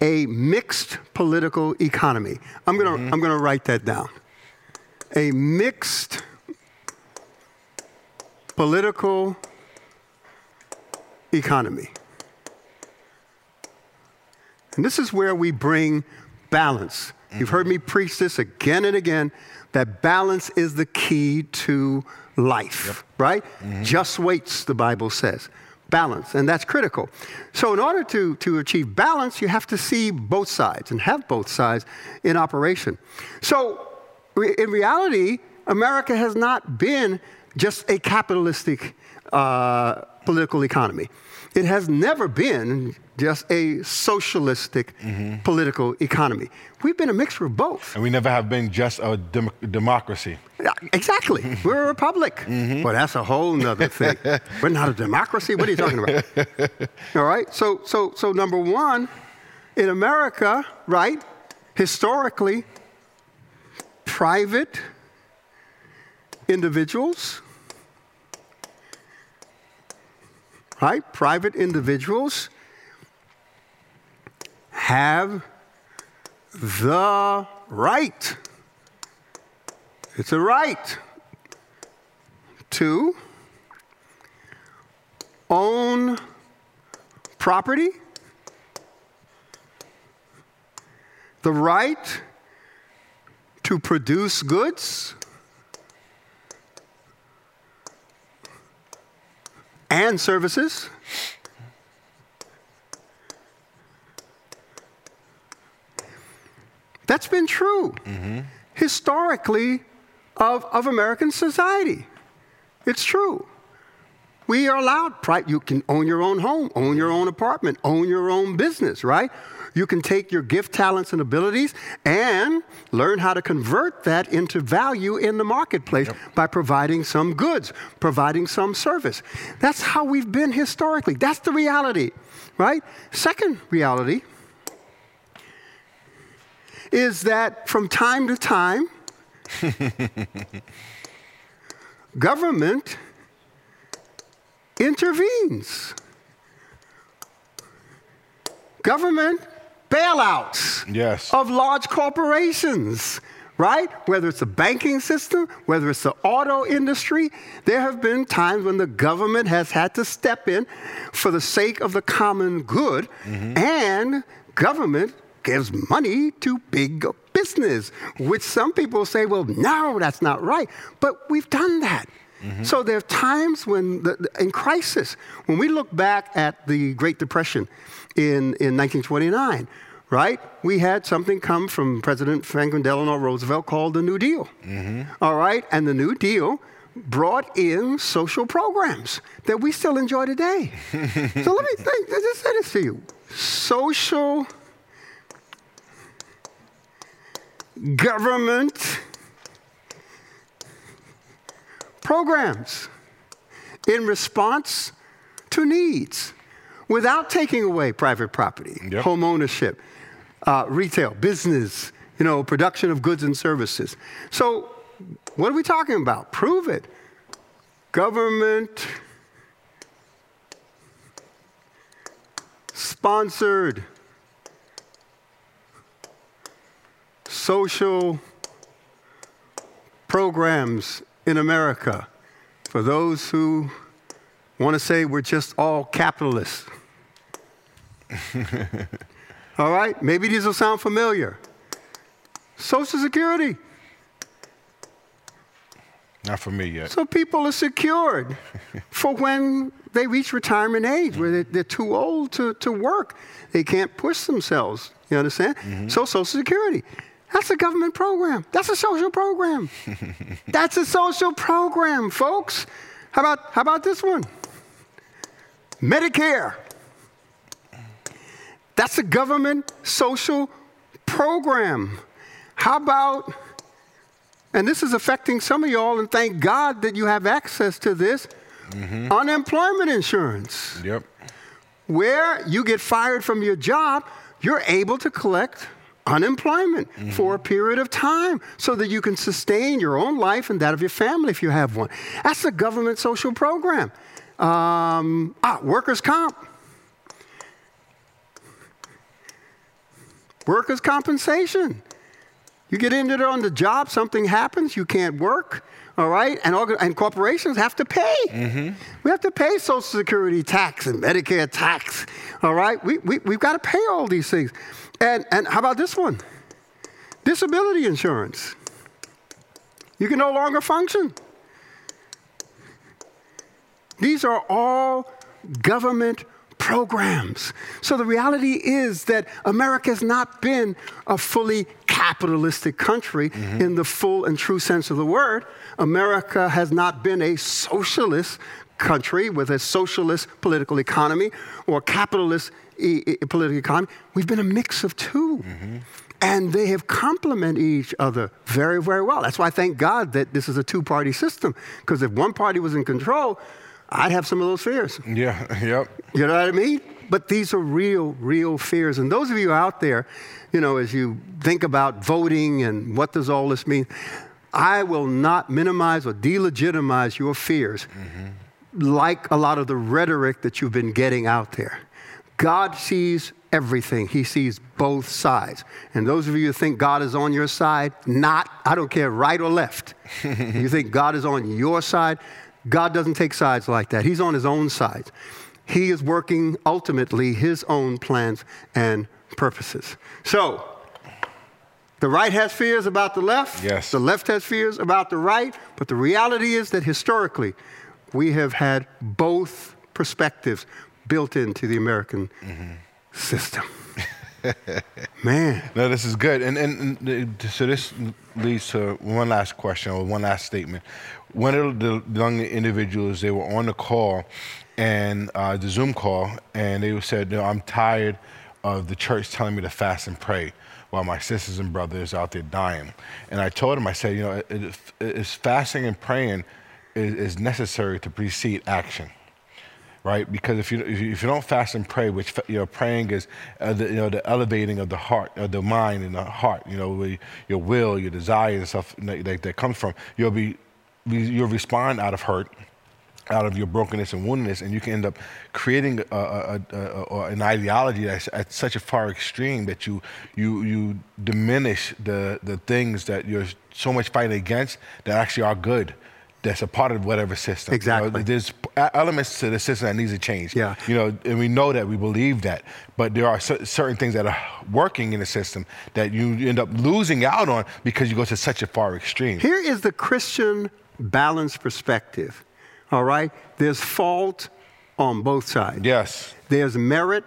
a mixed political economy. I'm going to mm-hmm. I'm going to write that down. A mixed political economy. And this is where we bring balance. You've heard me preach this again and again that balance is the key to life, right? Mm-hmm. Just weights, the Bible says. Balance, and that's critical. So, in order to, to achieve balance, you have to see both sides and have both sides in operation. So, in reality, America has not been just a capitalistic uh, political economy. It has never been just a socialistic political economy. We've been a mixture of both. And we never have been just a dem- democracy. Yeah, Exactly. We're a republic. Well, that's a whole nother thing. We're not a democracy. What are you talking about? All right. So, so, so number one, in America, right, historically, private individuals, right, private individuals have the right it's a right to own property, the right to produce goods, and services. That's been true mm-hmm. historically of, of American society. It's true. We are allowed, you can own your own home, own your own apartment, own your own business, right? You can take your gift, talents, and abilities and learn how to convert that into value in the marketplace by providing some goods, providing some service. That's how we've been historically. That's the reality, right? Second reality is that from time to time, government intervenes. Government bailouts Yes. of large corporations, right? Whether it's the banking system, whether it's the auto industry, there have been times when the government has had to step in for the sake of the common good, mm-hmm. and government gives money to big business, which some people say, well, no, that's not right. But we've done that. Mm-hmm. So there are times when, the, in crisis, when we look back at the Great Depression in, in 1929, right? We had something come from President Franklin Delano Roosevelt called the New Deal. Mm-hmm. All right? And the New Deal brought in social programs that we still enjoy today. so let me, let me just say this to you social government programs in response to needs without taking away private property, Yep. home ownership, uh, retail, business, you know, production of goods and services. So, what are we talking about? Prove it. Government sponsored social programs in America for those who want to say we're just all capitalists. all right? Maybe these will sound familiar. Social Security. Not for me yet. So people are secured for when they reach retirement age, where they're, they're, too old to, to work. They can't push themselves. You understand? Mm-hmm. So Social Security. That's a government program. That's a social program. That's a social program, folks. How about, how about this one? Medicare. That's a government social program. How about, and this is affecting some of y'all, and thank God that you have access to this mm-hmm. unemployment insurance. Yep. Where you get fired from your job, you're able to collect unemployment mm-hmm. for a period of time so that you can sustain your own life and that of your family if you have one. That's a government social program. Um, ah, workers' comp. Workers' compensation. You get injured on the job, something happens, you can't work, all right? And, and corporations have to pay. Mm-hmm. We have to pay Social Security tax and Medicare tax, all right? We, we, we've got to pay all these things. And, and how about this one? Disability insurance. You can no longer function. These are all government programs. So the reality is that America has not been a fully capitalistic country mm-hmm. in the full and true sense of the word. America has not been a socialist country with a socialist political economy or capitalist e- e- political economy. We've been a mix of 2 mm-hmm. And they have complemented each other very, very well. That's why I thank God that this is a two party system. Because if one party was in control, I'd have some of those fears. Yeah, yep. You know what I mean? But these are real, real fears. And those of you out there, you know, as you think about voting and what does all this mean, I will not minimize or delegitimize your fears mm-hmm. like a lot of the rhetoric that you've been getting out there. God sees everything. He sees both sides. And those of you who think God is on your side, not, I don't care, right or left. you think God is on your side, God doesn't take sides like that. He's on his own side. He is working ultimately his own plans and purposes. So, the right has fears about the left. Yes. The left has fears about the right. But the reality is that historically, we have had both perspectives built into the American mm-hmm. system. Man. No, this is good. And, and, and, so this leads to one last question or one last statement. One of the young individuals, they were on the call and uh, the Zoom call, and they said, know, I'm tired of the church telling me to fast and pray while my sisters and brothers out there dying. And I told him, I said, you know, it, it, it's fasting and praying is, is necessary to precede action right? Because if you if you don't fast and pray, which you know praying is uh, the, you know the elevating of the heart, of the mind and the heart, you know your will, your desire and stuff that, that comes from, you'll be you'll respond out of hurt. Out of your brokenness and woundedness, and you can end up creating a, a, a, an ideology that's at such a far extreme that you you you diminish the the things that you're so much fighting against that actually are good that's a part of whatever system. Exactly. You know, there's elements to the system that needs to change. Yeah. You know, and we know that we believe that, but there are certain things that are working in the system that you end up losing out on because you go to such a far extreme. Here is the Christian balanced perspective. All right. There's fault on both sides. Yes. There's merit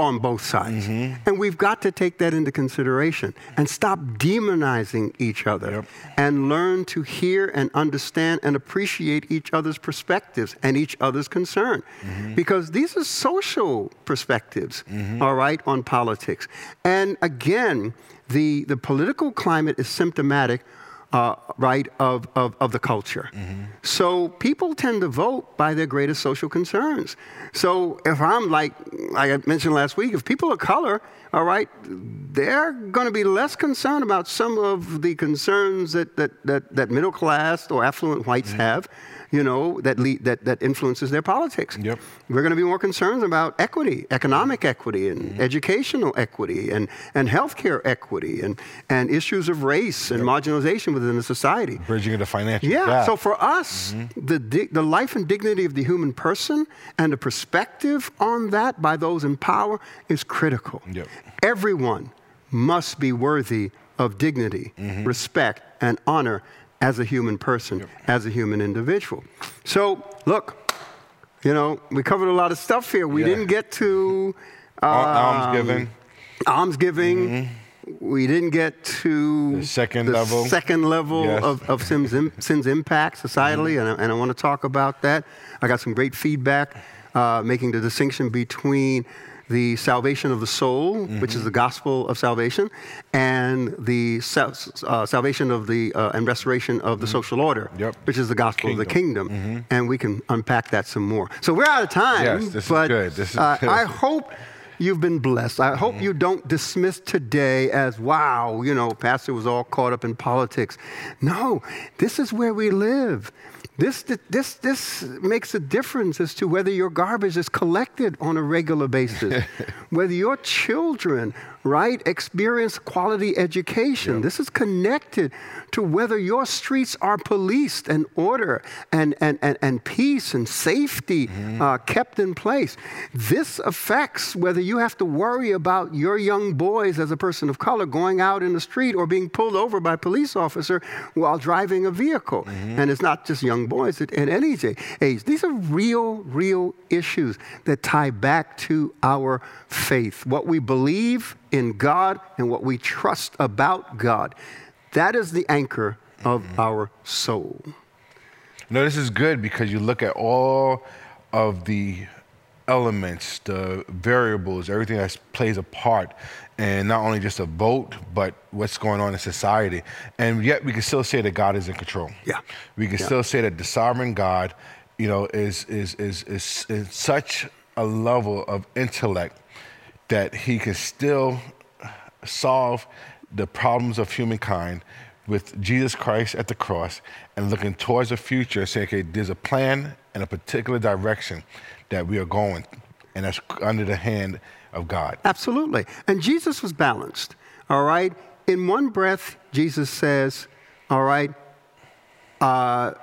on both sides. Mm-hmm. And we've got to take that into consideration and stop demonizing each other yep. and learn to hear and understand and appreciate each other's perspectives and each other's concern. Mm-hmm. Because these are social perspectives, mm-hmm. all right, on politics. And again, the, the political climate is symptomatic uh, right, of, of, of the culture. Mm-hmm. So people tend to vote by their greatest social concerns. So if I'm like, like I mentioned last week, if people of color, all right, they're going to be less concerned about some of the concerns that, that, that, that middle class or affluent whites mm-hmm. have you know, that, lead, that, that influences their politics. Yep. We're going to be more concerned about equity, economic equity, and mm-hmm. educational equity, and, and healthcare equity, and, and issues of race and yep. marginalization within the society. Bridging into financial Yeah, gap. so for us, mm-hmm. the, di- the life and dignity of the human person and the perspective on that by those in power is critical. Yep. Everyone must be worthy of dignity, respect, and honor as a human person, as a human individual. So, look, you know, we covered a lot of stuff here. We Yeah. didn't get to um, almsgiving. almsgiving. We didn't get to The second the level. second level Yes. of, of sin's, sin's impact societally, and, I, and I want to talk about that. I got some great feedback uh, making the distinction between the salvation of the soul, which is the gospel of salvation, and the sal- uh, salvation of the uh, and restoration of the social order, Yep. which is the gospel of the kingdom. And we can unpack that some more. So we're out of time. Yes, this is good. This is uh, good. I hope you've been blessed. I hope you don't dismiss today as, wow, you know, Pastor was all caught up in politics. No, this is where we live. This, this, this makes a difference as to whether your garbage is collected on a regular basis, whether your children, right, experience quality education. This is connected to whether your streets are policed and order and, and, and, and peace and safety uh, kept in place. This affects whether you have to worry about your young boys as a person of color going out in the street or being pulled over by a police officer while driving a vehicle. And it's not just young boys at, at any age. These are real, real issues that tie back to our faith, what we believe in God and what we trust about God. That is the anchor of our soul. No, this is good because you look at all of the elements, the variables, everything that plays a part, and not only just a vote, but what's going on in society. And yet we can still say that God is in control. Yeah. We can Yeah. still say that the sovereign God, you know, is is is is, is such a level of intellect that he can still solve the problems of humankind with Jesus Christ at the cross and looking towards the future, saying, okay, there's a plan and a particular direction that we are going, and that's under the hand of God. Absolutely. And Jesus was balanced, all right? In one breath, Jesus says, all right, uh,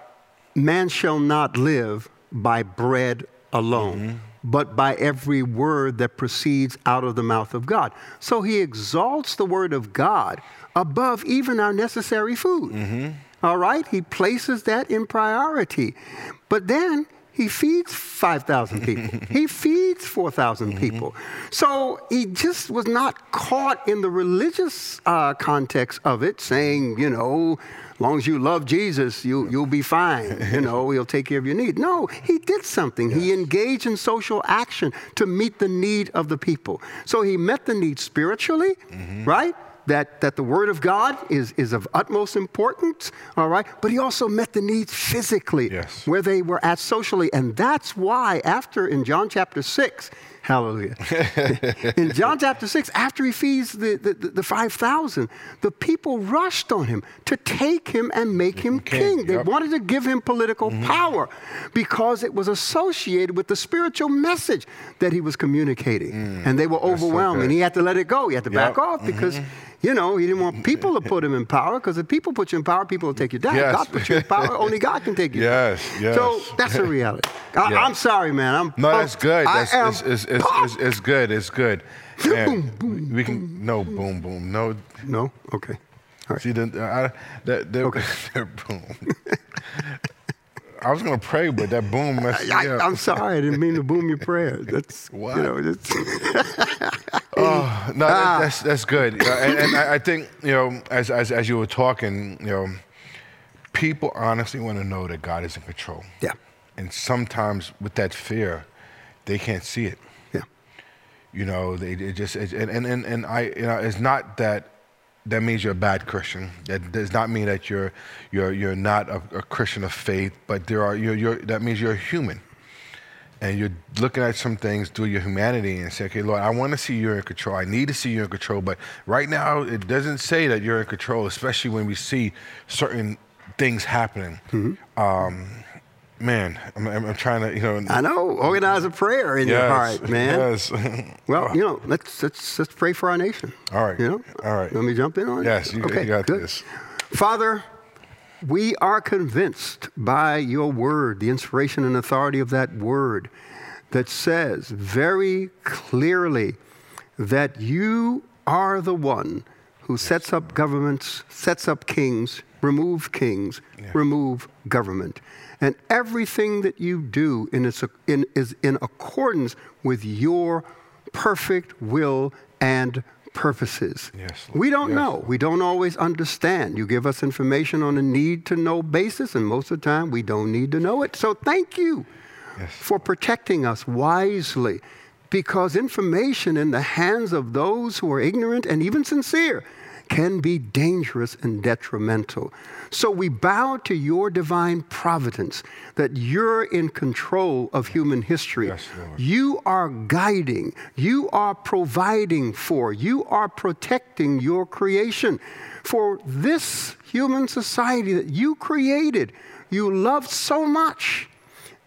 man shall not live by bread alone, but by every word that proceeds out of the mouth of God. So he exalts the word of God above even our necessary food. All right? He places that in priority. But then he feeds 5,000 people. he feeds 4,000 people. So he just was not caught in the religious uh, context of it, saying, you know, long as you love Jesus, you, you'll be fine. You know, he'll take care of your need. No, he did something. He engaged in social action to meet the need of the people. So he met the need spiritually, mm-hmm. right? that, that the Word of God is, is of utmost importance, all right? But he also met the needs physically, Yes. where they were at socially. And that's why, after in John chapter 6, hallelujah, in John chapter 6, after he feeds the, the, the, the 5,000, the people rushed on him to take him and make him king, king. They yep. wanted to give him political mm-hmm. power because it was associated with the spiritual message that he was communicating. Mm, and they were so overwhelmed, and he had to let it go. He had to back off because, mm-hmm. You know, he didn't want people to put him in power because if people put you in power, people will take you down. Yes. God put you in power, only God can take you Yes, down. yes. So that's a reality. I, Yeah. I'm sorry, man. I'm No, pumped. that's good. I That's am it's, it's, it's, it's, good. It's good. Boom, we can no boom boom no. No? Okay. All right. See the I, that that, Okay. boom. I was gonna pray, but that boom messed me I. I'm sorry. I didn't mean to boom your prayer. That's, What? you know, that's, Oh, no, Ah. that, that's that's good. And, and I I think you know, as as as you were talking, you know, people honestly want to know that God is in control. yeah, And sometimes with that fear, they can't see it. yeah. You know, they it just it, and and and I you know, it's not that that means you're a bad Christian. That does not mean that you're you're you're not a, a Christian of faith. But there are you're, you're that means you're human, and you're looking at some things through your humanity and say, okay, Lord, I want to see you in control. I need to see you in control. But right now, it doesn't say that you're in control, especially when we see certain things happening. Um, man, I'm, I'm, trying to you know. I know. Organize a prayer in your Yes, heart, man. Yes. Well, you know, let's, let's, let's pray for our nation. All right. You know? All right. Let me jump in on it? Yes, you- you got good. this. Father, we are convinced by your word, the inspiration and authority of that word that says very clearly that you are the one who sets up governments, sets up kings, remove kings, Yeah. remove government. And everything that you do in its, in, is in accordance with your perfect will and purposes. Yes, we don't Yes, know. We don't always understand. You give us information on a need to know basis, and most of the time we don't need to know it. So thank you Yes. for protecting us wisely because information in the hands of those who are ignorant and even sincere can be dangerous and detrimental. So we bow to your divine providence that you're in control of human history. Yes, You are guiding, you are providing for, you are protecting your creation. For this human society that you created, you loved so much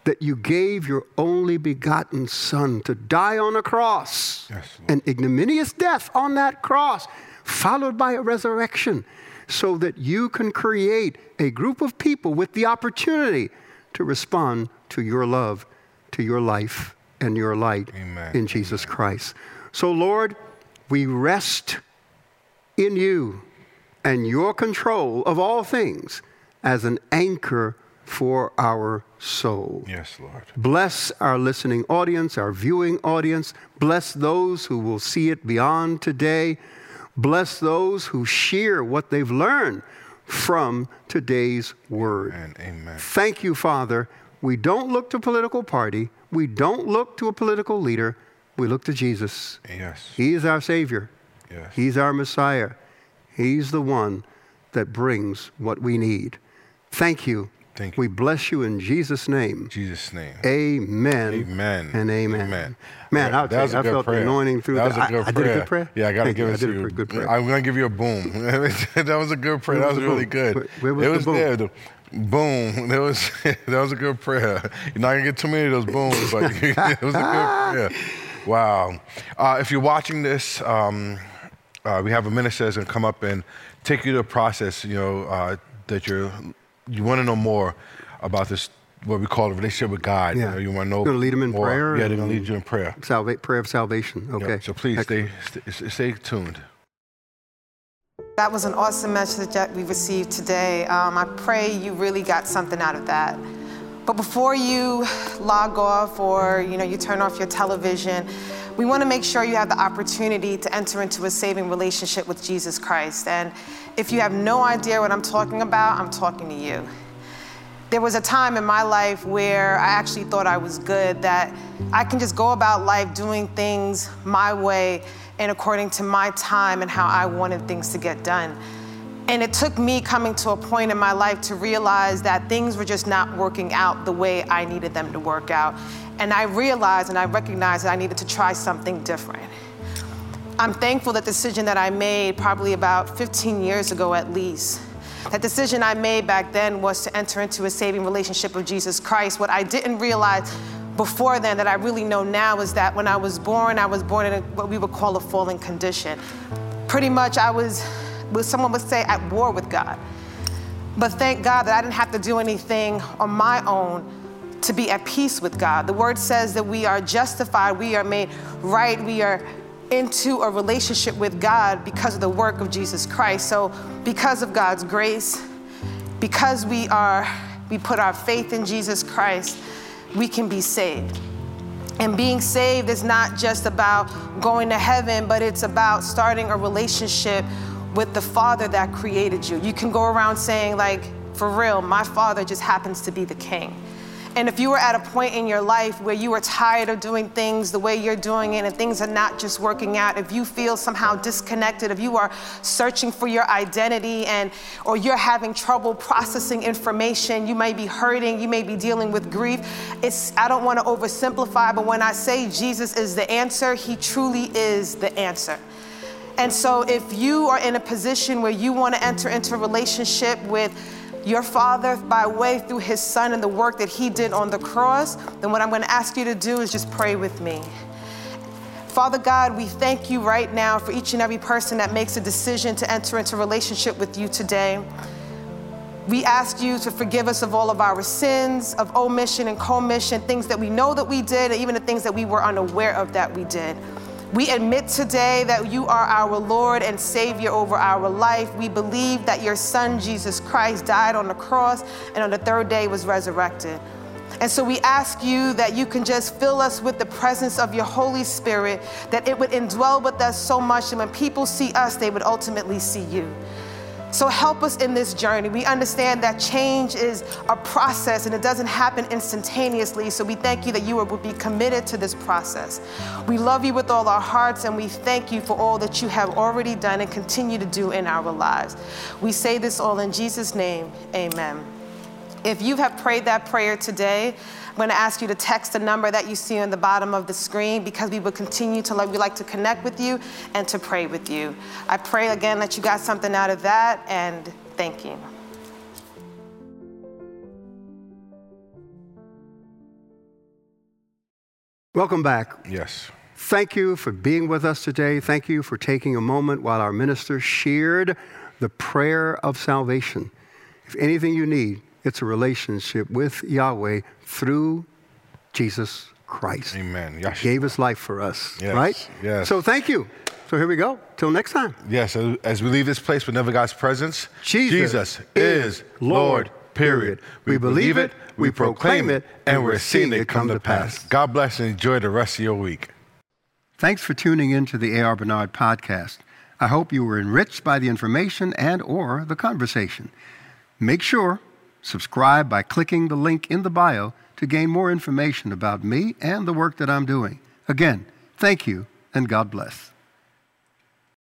that you gave your only begotten Son to die on a cross, Yes, an ignominious death on that cross, followed by a resurrection, so that you can create a group of people with the opportunity to respond to your love, to your life, and your light Amen. in Jesus Christ. So, Lord, we rest in you and your control of all things as an anchor for our soul. Yes, Lord. Bless our listening audience, our viewing audience. Bless those who will see it beyond today. Bless those who share what they've learned from today's word. And amen. Thank you, Father. We don't look to political party. We don't look to a political leader. We look to Jesus. Yes. He is our Savior. Yes. He's our Messiah. He's the one that brings what we need. Thank you. Thank you. We bless you in Jesus' name. Jesus' name. Amen. Amen. And amen. Amen. Man, I'll that tell was you, a I felt prayer. the anointing through that. Was that. a good I, I prayer. did a good prayer? Yeah, I got to give you. it I to did a you. good prayer. I'm going to give you a boom. that was a good prayer. Where that was was really boom? good. Where- where was it the was boom? there. The boom. That was that was a good prayer. You're not gonna get too many of those booms, but it was a good prayer. Wow. Uh, if you're watching this, um, uh, we have a minister that's gonna come up and take you to a process. You know uh, that you're you want to know more about this. What we call a relationship with God. Yeah. You, know, you want to know. Gonna lead them in more. prayer Yeah, they're gonna lead you in prayer. Salva- prayer of salvation. Yeah, Okay. So please stay, stay stay tuned. That was an awesome message that we received today. Um, I pray you really got something out of that. But before you log off or you know you turn off your television, we want to make sure you have the opportunity to enter into a saving relationship with Jesus Christ. And if you have no idea what I'm talking about, I'm talking to you. There was a time in my life where I actually thought I was good, that I can just go about life doing things my way and according to my time and how I wanted things to get done. And it took me coming to a point in my life to realize that things were just not working out the way I needed them to work out. And I realized and I recognized that I needed to try something different. I'm thankful that decision that I made probably about 15 years ago at least. That decision I made back then was to enter into a saving relationship with Jesus Christ. What I didn't realize before then that I really know now is that when I was born, I was born in a, what we would call a fallen condition. Pretty much I was, someone would say, at war with God. But thank God that I didn't have to do anything on my own to be at peace with God. The word says that we are justified, we are made right, we are into a relationship with God because of the work of Jesus Christ. So, because of God's grace, because we are we put our faith in Jesus Christ, we can be saved. And being saved is not just about going to heaven, but it's about starting a relationship with the Father that created you. You can go around saying, like, for real, my Father just happens to be the King. And if you were at a point in your life where you are tired of doing things the way you're doing it and things are not just working out, if you feel somehow disconnected, if you are searching for your identity and or you're having trouble processing information, you may be hurting, you may be dealing with grief. It's I don't want to oversimplify, but when I say Jesus is the answer, he truly is the answer. And so if you are in a position where you want to enter into a relationship with your Father by way through His Son and the work that He did on the cross, then what I'm going to ask you to do is just pray with me. Father God, we thank you right now for each and every person that makes a decision to enter into relationship with you today. We ask you to forgive us of all of our sins, of omission and commission, things that we know that we did, and even the things that we were unaware of that we did. We admit today that you are our Lord and Savior over our life. We believe that your Son, Jesus Christ, died on the cross and on the third day was resurrected. And so we ask you that you can just fill us with the presence of your Holy Spirit, that it would indwell with us so much, and when people see us, they would ultimately see you. So help us in this journey. We understand that change is a process and it doesn't happen instantaneously. So we thank you that you will be committed to this process. We love you with all our hearts and we thank you for all that you have already done and continue to do in our lives. We say this all in Jesus' name. Amen. If you have prayed that prayer today, I'm going to ask you to text the number that you see on the bottom of the screen because we will continue to like we like to connect with you and to pray with you. I pray again that you got something out of that and thank you. Welcome back. Yes. Thank you for being with us today. Thank you for taking a moment while our minister shared the prayer of salvation. If anything you need, it's a relationship with Yahweh through Jesus Christ. Amen. He gave his life for us, Yes, right? yes. So thank you. So here we go. Till next time. Yes, as- as we leave this place with never God's presence, Jesus is Lord, period. We believe it, we proclaim it, and we're seeing it come to pass. God bless and enjoy the rest of your week. Thanks for tuning in to the A.R. Bernard podcast. I hope you were enriched by the information and or the conversation. Make sure subscribe by clicking the link in the bio to gain more information about me and the work that I'm doing. Again, thank you and God bless.